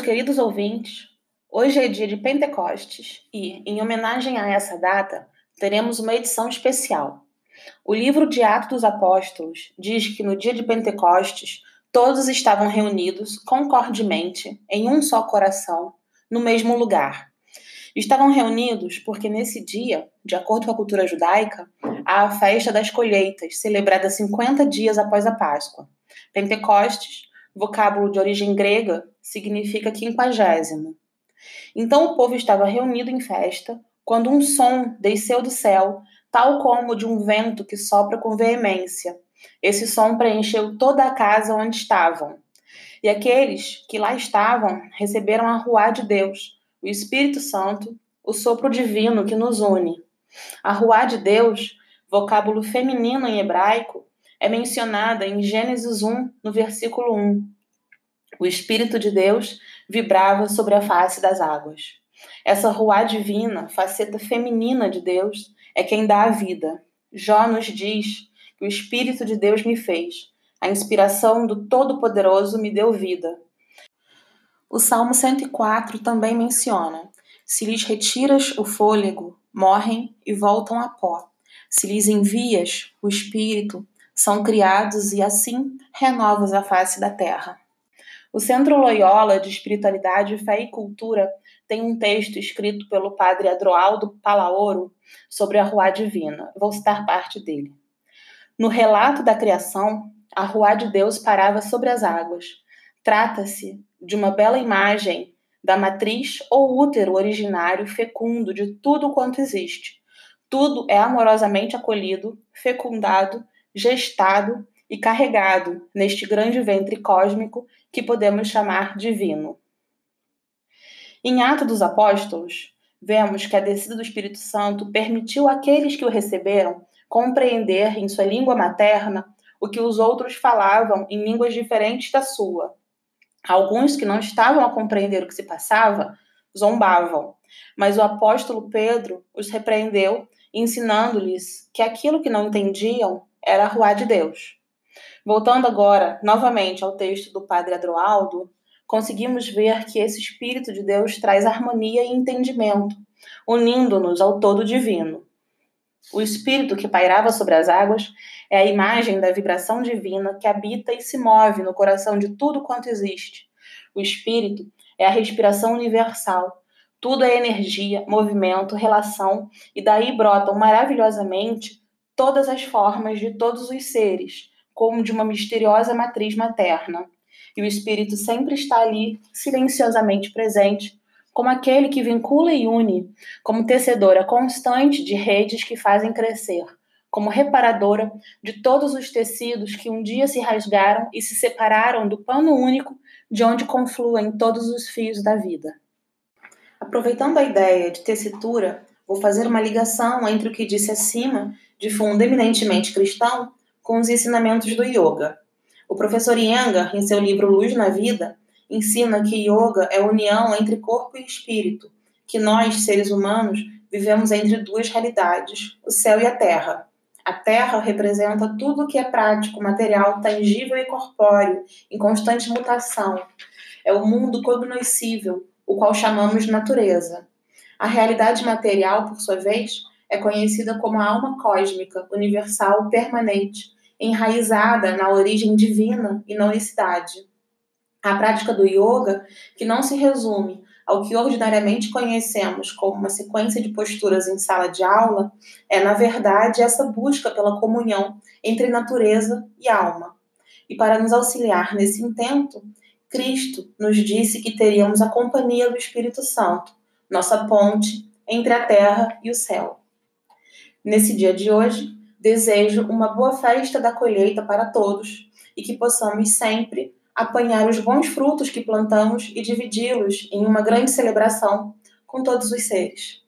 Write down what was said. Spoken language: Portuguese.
queridos ouvintes, hoje é dia de Pentecostes e, em homenagem a essa data, teremos uma edição especial. O livro de Atos dos Apóstolos diz que no dia de Pentecostes todos estavam reunidos concordemente em um só coração, no mesmo lugar. Estavam reunidos porque nesse dia, de acordo com a cultura judaica, há a festa das colheitas, celebrada 50 dias após a Páscoa. Pentecostes, vocábulo de origem grega, significa quinquagésimo. Então o povo estava reunido em festa, quando um som desceu do céu, tal como de um vento que sopra com veemência. Esse som preencheu toda a casa onde estavam. E aqueles que lá estavam receberam a ruá de Deus, o Espírito Santo, o sopro divino que nos une. A ruá de Deus, vocábulo feminino em hebraico, é mencionada em Gênesis 1, no versículo 1. O Espírito de Deus vibrava sobre a face das águas. Essa ruá divina, faceta feminina de Deus, é quem dá a vida. Jó nos diz que o Espírito de Deus me fez. A inspiração do Todo-Poderoso me deu vida. O Salmo 104 também menciona: Se lhes retiras o fôlego, morrem e voltam a pó. Se lhes envias o Espírito, são criados e assim renovas a face da terra. O Centro Loyola de Espiritualidade, Fé e Cultura tem um texto escrito pelo padre Adroaldo Palaoro sobre a Rua Divina. Vou citar parte dele. No relato da criação, a Rua de Deus parava sobre as águas. Trata-se de uma bela imagem da matriz ou útero originário fecundo de tudo quanto existe. Tudo é amorosamente acolhido, fecundado, gestado e carregado neste grande ventre cósmico que podemos chamar divino. Em Atos dos Apóstolos, vemos que a descida do Espírito Santo permitiu àqueles que o receberam compreender em sua língua materna o que os outros falavam em línguas diferentes da sua. Alguns que não estavam a compreender o que se passava zombavam, mas o apóstolo Pedro os repreendeu, ensinando-lhes que aquilo que não entendiam era a rua de Deus. Voltando agora novamente ao texto do Padre Adroaldo, conseguimos ver que esse Espírito de Deus traz harmonia e entendimento, unindo-nos ao todo divino. O Espírito que pairava sobre as águas é a imagem da vibração divina que habita e se move no coração de tudo quanto existe. O Espírito é a respiração universal. Tudo é energia, movimento, relação, e daí brotam maravilhosamente todas as formas de todos os seres, como de uma misteriosa matriz materna. E o Espírito sempre está ali, silenciosamente presente, como aquele que vincula e une, como tecedora constante de redes que fazem crescer, como reparadora de todos os tecidos que um dia se rasgaram e se separaram do pano único de onde confluem todos os fios da vida. Aproveitando a ideia de tessitura, vou fazer uma ligação entre o que disse acima, de fundo eminentemente cristão, com os ensinamentos do yoga. O professor Iyengar, em seu livro Luz na Vida, ensina que yoga é a união entre corpo e espírito, que nós, seres humanos, vivemos entre duas realidades, o céu e a terra. A terra representa tudo que é prático, material, tangível e corpóreo, em constante mutação. É o mundo cognoscível, o qual chamamos natureza. A realidade material, por sua vez, é conhecida como a alma cósmica, universal, permanente, enraizada na origem divina e na unicidade. A prática do yoga, que não se resume ao que ordinariamente conhecemos como uma sequência de posturas em sala de aula, é, na verdade, essa busca pela comunhão entre natureza e alma. E para nos auxiliar nesse intento, Cristo nos disse que teríamos a companhia do Espírito Santo, nossa ponte entre a terra e o céu. Nesse dia de hoje, desejo uma boa festa da colheita para todos e que possamos sempre apanhar os bons frutos que plantamos e dividi-los em uma grande celebração com todos os seres.